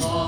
Oh.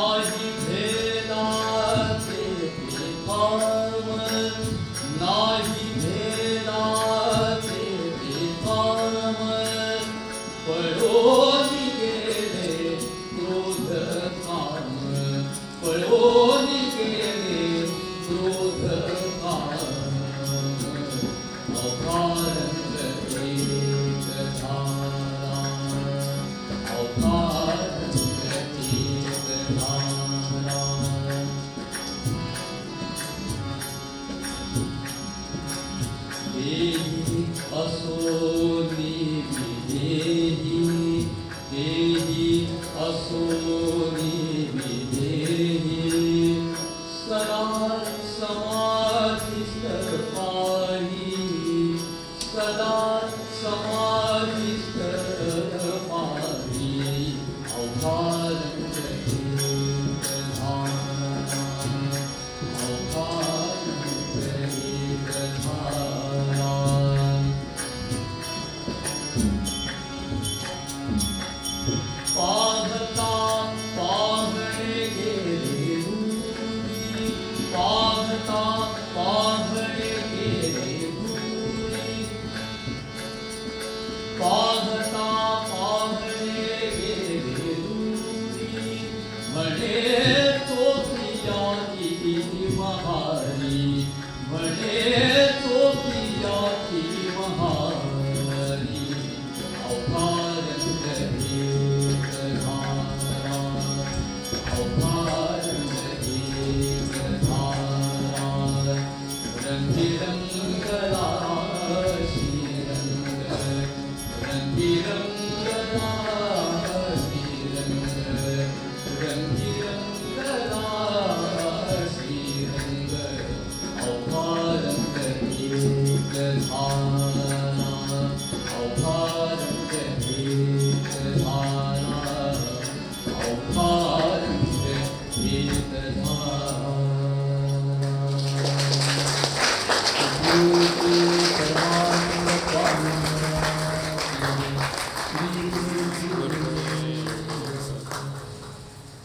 Oh sen bilen kara